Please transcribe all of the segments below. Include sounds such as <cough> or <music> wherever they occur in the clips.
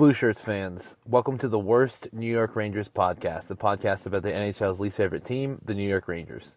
Blue Shirts fans, welcome to the worst New York Rangers podcast, the podcast about the NHL's least favorite team, the New York Rangers.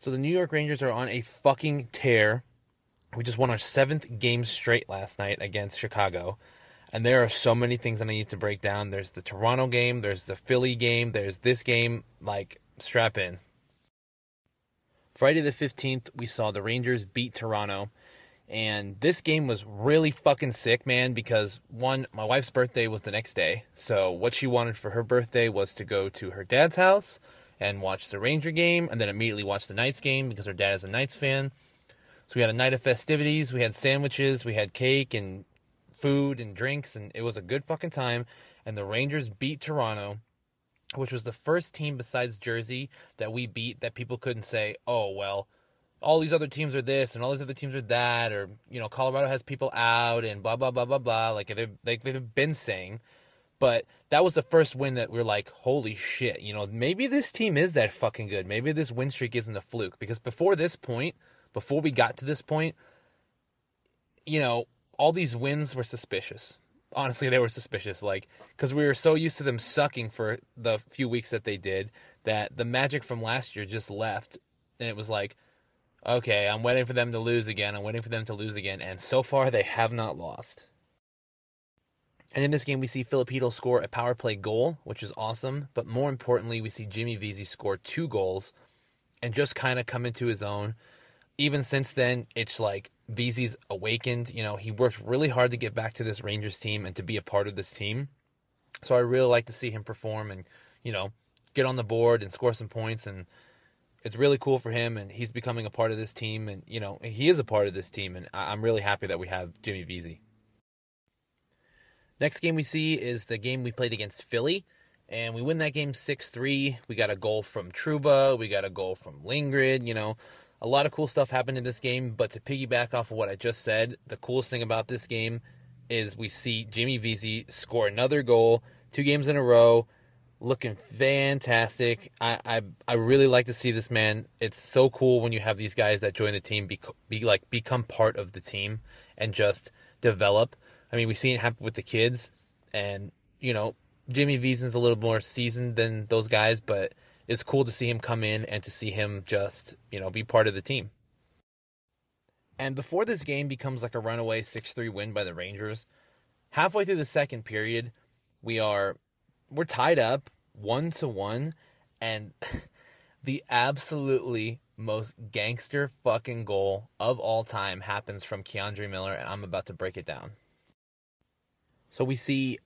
So the New York Rangers are on a fucking tear. We just won our seventh game straight last night against Chicago. And there are so many things that I need to break down. There's the Toronto game, there's the Philly game, there's this game. Like, strap in. Friday the 15th, we saw the Rangers beat Toronto. And this game was really fucking sick, man, because one, my wife's birthday was the next day. So, what she wanted for her birthday was to go to her dad's house and watch the Ranger game and then immediately watch the Knights game because her dad is a Knights fan. So we had a night of festivities, we had sandwiches, we had cake and food and drinks and it was a good fucking time and the Rangers beat Toronto, which was the first team besides Jersey that we beat that people couldn't say, "Oh, well, all these other teams are this and all these other teams are that or you know Colorado has people out and blah blah blah blah blah like they've, like they've been saying but that was the first win that we're like, holy shit, you know, maybe this team is that fucking good. Maybe this win streak isn't a fluke. Because before this point, before we got to this point, you know, all these wins were suspicious. Honestly, they were suspicious. Like, because we were so used to them sucking for the few weeks that they did that the magic from last year just left. And it was like, okay, I'm waiting for them to lose again. I'm waiting for them to lose again. And so far, they have not lost. And in this game, we see Filipino score a power play goal, which is awesome. But more importantly, we see Jimmy Vesey score two goals and just kind of come into his own. Even since then, it's like Vesey's awakened. You know, he worked really hard to get back to this Rangers team and to be a part of this team. So I really like to see him perform and, you know, get on the board and score some points. And it's really cool for him. And he's becoming a part of this team. And, you know, he is a part of this team. And I'm really happy that we have Jimmy Vesey. Next game we see is the game we played against Philly, and we win that game 6 3. We got a goal from Truba. we got a goal from Lindgren, you know. A lot of cool stuff happened in this game, but to piggyback off of what I just said, the coolest thing about this game is we see Jimmy Vesey score another goal, two games in a row, looking fantastic. I, I I really like to see this man. It's so cool when you have these guys that join the team be, be like become part of the team and just develop. I mean, we've seen it happen with the kids, and you know, Jimmy Vesey's a little more seasoned than those guys, but it's cool to see him come in and to see him just you know be part of the team. And before this game becomes like a runaway six three win by the Rangers, halfway through the second period, we are we're tied up one to one, and <laughs> the absolutely most gangster fucking goal of all time happens from K'Andre Miller, and I'm about to break it down. So we see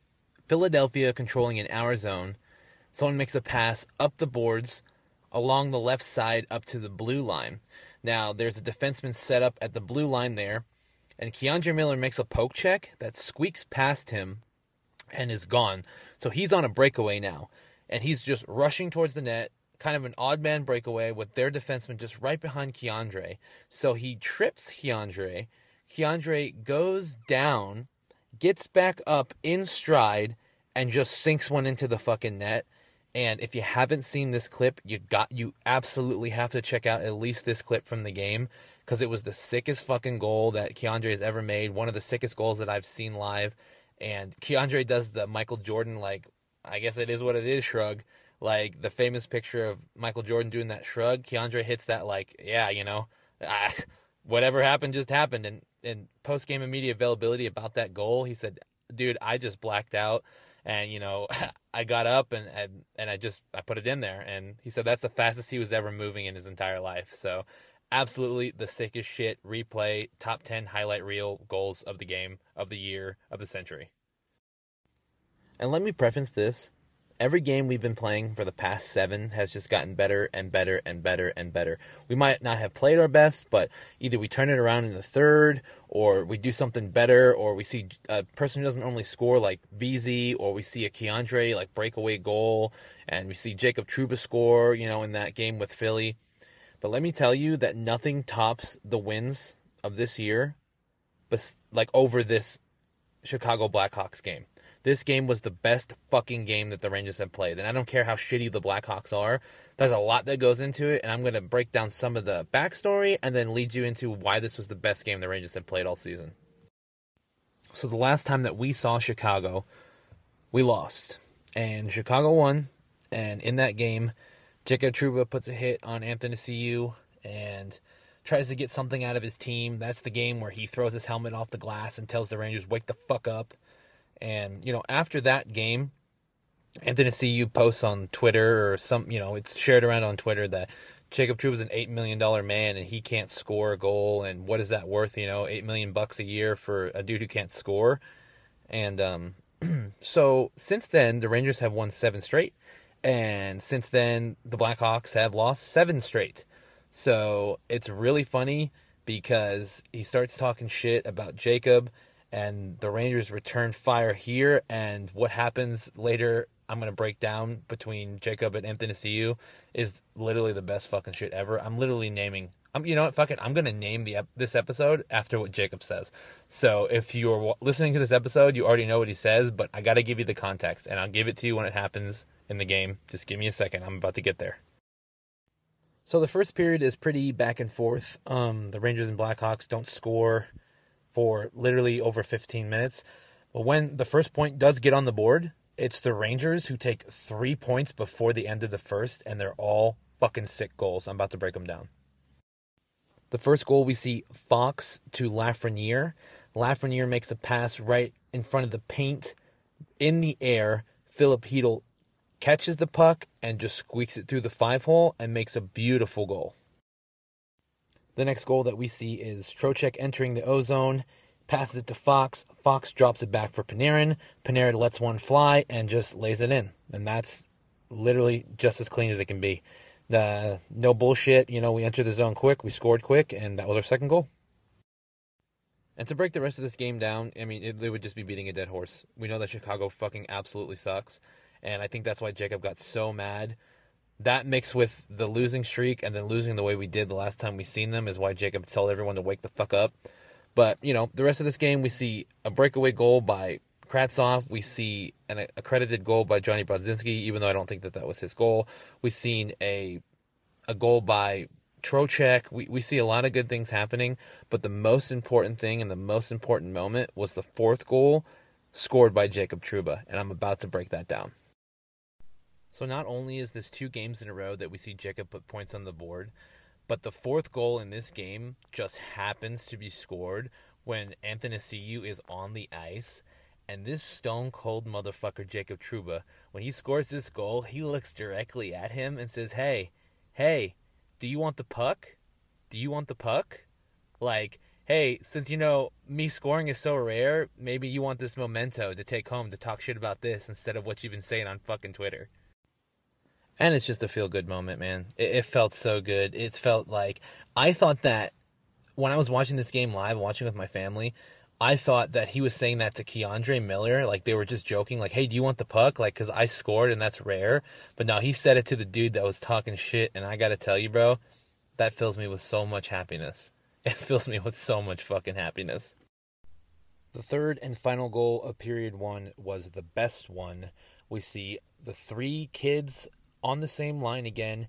Philadelphia controlling in our zone. Someone makes a pass up the boards along the left side up to the blue line. Now, there's a defenseman set up at the blue line there, and K'Andre Miller makes a poke check that squeaks past him and is gone. So he's on a breakaway now, and he's just rushing towards the net, kind of an odd man breakaway with their defenseman just right behind K'Andre. So he trips K'Andre. K'Andre goes down gets back up in stride and just sinks one into the fucking net. And if you haven't seen this clip, you got you absolutely have to check out at least this clip from the game because it was the sickest fucking goal that K'Andre has ever made. One of the sickest goals that I've seen live. And K'Andre does the Michael Jordan like I guess it is what it is shrug. Like the famous picture of Michael Jordan doing that shrug. K'Andre hits that like, yeah, you know, <laughs> ah, whatever happened just happened. And in post game media availability about that goal, he said, "Dude, I just blacked out." and you know <laughs> i got up and, and and i just i put it in there. And he said that's the fastest he was ever moving in his entire life. So absolutely the sickest shit replay top 10 highlight reel goals of the game of the year of the century. And let me preface this every game we've been playing for the past seven has just gotten better and better and better and better. We might not have played our best, but either we turn it around in the third, or we do something better, or we see a person who doesn't normally score like Vesey, or we see a K'Andre like breakaway goal, and we see Jacob Trouba score, you know, in that game with Philly. But let me tell you that nothing tops the wins of this year, but like over this Chicago Blackhawks game. This game was the best fucking game that the Rangers have played. And I don't care how shitty the Blackhawks are. There's a lot that goes into it. And I'm going to break down some of the backstory and then lead you into why this was the best game the Rangers have played all season. So the last time that we saw Chicago, we lost. And Chicago won. And in that game, Jacob Trouba puts a hit on Athanasiou and tries to get something out of his team. That's the game where he throws his helmet off the glass and tells the Rangers, wake the fuck up. And, you know, after that game, Athanasiou posts on Twitter or some, you know, it's shared around on Twitter that Jacob Trouba is an $8 million man and he can't score a goal. And what is that worth, you know, 8 million bucks a year for a dude who can't score? And, um, <clears throat> so since then, the Rangers have won seven straight. And since then, the Blackhawks have lost seven straight. So it's really funny because he starts talking shit about Jacob and the Rangers return fire here. And what happens later, I'm going to break down between Jacob and Athanasiou is literally the best fucking shit ever. I'm literally naming. I'm, you know what? Fuck it. I'm gonna name the this episode after what Jacob says. So if you're listening to this episode, you already know what he says, but I gotta give you the context, and I'll give it to you when it happens in the game. Just give me a second. I'm about to get there. So the first period is pretty back and forth. Um, the Rangers and Blackhawks don't score for literally over 15 minutes. But when the first point does get on the board, it's the Rangers who take three points before the end of the first, and they're all fucking sick goals. I'm about to break them down. The first goal we see Fox to Lafreniere. Lafreniere makes a pass right in front of the paint in the air. Filip Chytil catches the puck and just squeaks it through the five hole and makes a beautiful goal. The next goal that we see is Trocheck entering the ozone, passes it to Fox. Fox drops it back for Panarin. Panarin lets one fly and just lays it in. And that's literally just as clean as it can be. Uh, no bullshit. You know, we entered the zone quick, we scored quick, and that was our second goal. And to break the rest of this game down, I mean, it, it would just be beating a dead horse. We know that Chicago fucking absolutely sucks and I think that's why Jacob got so mad. That mixed with the losing streak and then losing the way we did the last time we seen them is why Jacob told everyone to wake the fuck up. But you know, the rest of this game, we see a breakaway goal by Kravtsov. We see an accredited goal by Johnny Brodzinski, even though I don't think that that was his goal. We've seen a a goal by Trocheck. We, we see a lot of good things happening, but the most important thing and the most important moment was the fourth goal scored by Jacob Trouba. and I'm about to break that down. So not only is this two games in a row that we see Jacob put points on the board, but the fourth goal in this game just happens to be scored when Athanasiou is on the ice. And this stone cold motherfucker, Jacob Trouba, when he scores this goal, he looks directly at him and says, Hey, hey, do you want the puck? Do you want the puck? Like, hey, since you know me scoring is so rare, maybe you want this memento to take home to talk shit about this instead of what you've been saying on fucking Twitter and it's just a feel good moment, man. It, it, felt so good. It felt like I thought that when I was watching this game live, watching with my family, I thought that he was saying that to K'Andre Miller, like they were just joking, like, "Hey, do you want the puck?" Like, cause I scored and that's rare. But now he said it to the dude that was talking shit, and I gotta tell you, bro, that fills me with so much happiness. <laughs> It fills me with so much fucking happiness. The third and final goal of period one was the best one. We see the three kids on the same line again,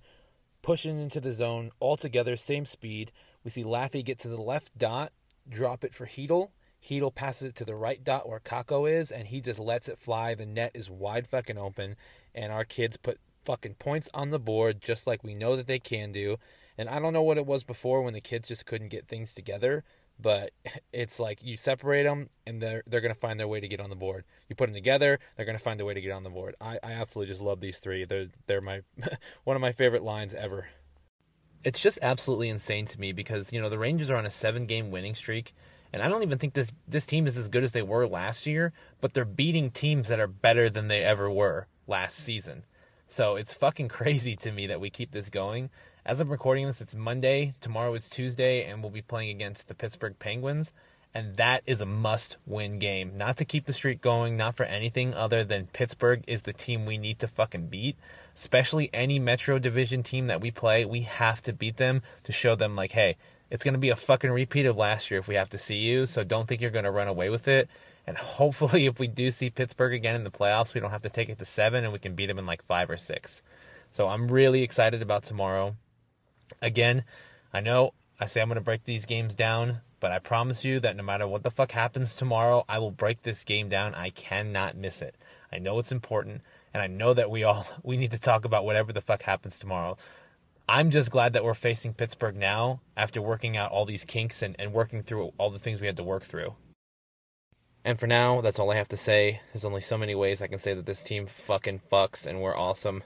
pushing into the zone all together, same speed. We see Laffy get to the left dot, drop it for Chytil. Chytil passes it to the right dot where Kakko is, and he just lets it fly. The net is wide fucking open, and our kids put fucking points on the board just like we know that they can do. And I don't know what it was before when the kids just couldn't get things together, but it's like you separate them and they're they're gonna find their way to get on the board. You put them together, they're gonna find a way to get on the board. I, I absolutely just love these three. They're they're my <laughs> one of my favorite lines ever. It's just absolutely insane to me because you know the Rangers are on a seven game winning streak, and I don't even think this this team is as good as they were last year. But they're beating teams that are better than they ever were last season. So it's fucking <laughs> crazy to me that we keep this going. As I'm recording this, it's Monday. Tomorrow is Tuesday, and we'll be playing against the Pittsburgh Penguins. And that is a must win game. Not to keep the streak going, not for anything other than Pittsburgh is the team we need to fucking beat. Especially any Metro Division team that we play, we have to beat them to show them, like, hey, it's going to be a fucking repeat of last year if we have to see you. So don't think you're going to run away with it. And <laughs> hopefully, if we do see Pittsburgh again in the playoffs, we don't have to take it to seven and we can beat them in like five or six. So I'm really excited about tomorrow. Again, I know I say I'm going to break these games down, but I promise you that no matter what the fuck happens tomorrow, I will break this game down. I cannot miss it. I know it's important, and I know that we all <laughs> we need to talk about whatever the fuck happens tomorrow. I'm just glad that we're facing Pittsburgh now after working out all these kinks and, and working through all the things we had to work through. And for now, that's all I have to say. There's only so many ways I can say that this team fucking fucks and we're awesome.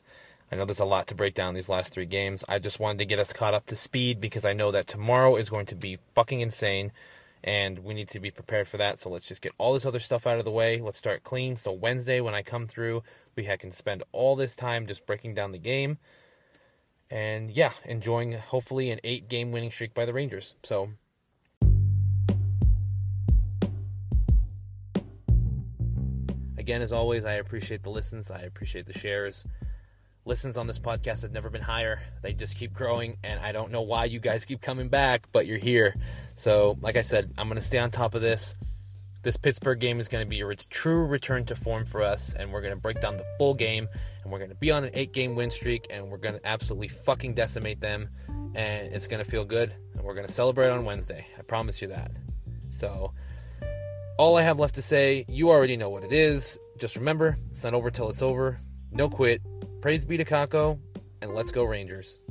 I know there's a lot to break down these last three games. I just wanted to get us caught up to speed because I know that tomorrow is going to be fucking insane and we need to be prepared for that. So let's just get all this other stuff out of the way. Let's start clean. So Wednesday, when I come through, we can spend all this time just breaking down the game and yeah, enjoying hopefully an eight game winning streak by the Rangers. So again, as always, I appreciate the listens, I appreciate the shares. Listens on this podcast have never been higher. They just keep growing, and I don't know why you guys keep coming back, but you're here. So, like I said, I'm going to stay on top of this. This Pittsburgh game is going to be a true return to form for us, and we're going to break down the full game and we're going to be on an eight game win streak and we're going to absolutely fucking decimate them and it's going to feel good and we're going to celebrate on Wednesday. I promise you that. So, all I have left to say, you already know what it is. Just remember, it's not over till it's over. No quit. Praise be to Kakko, and let's go Rangers.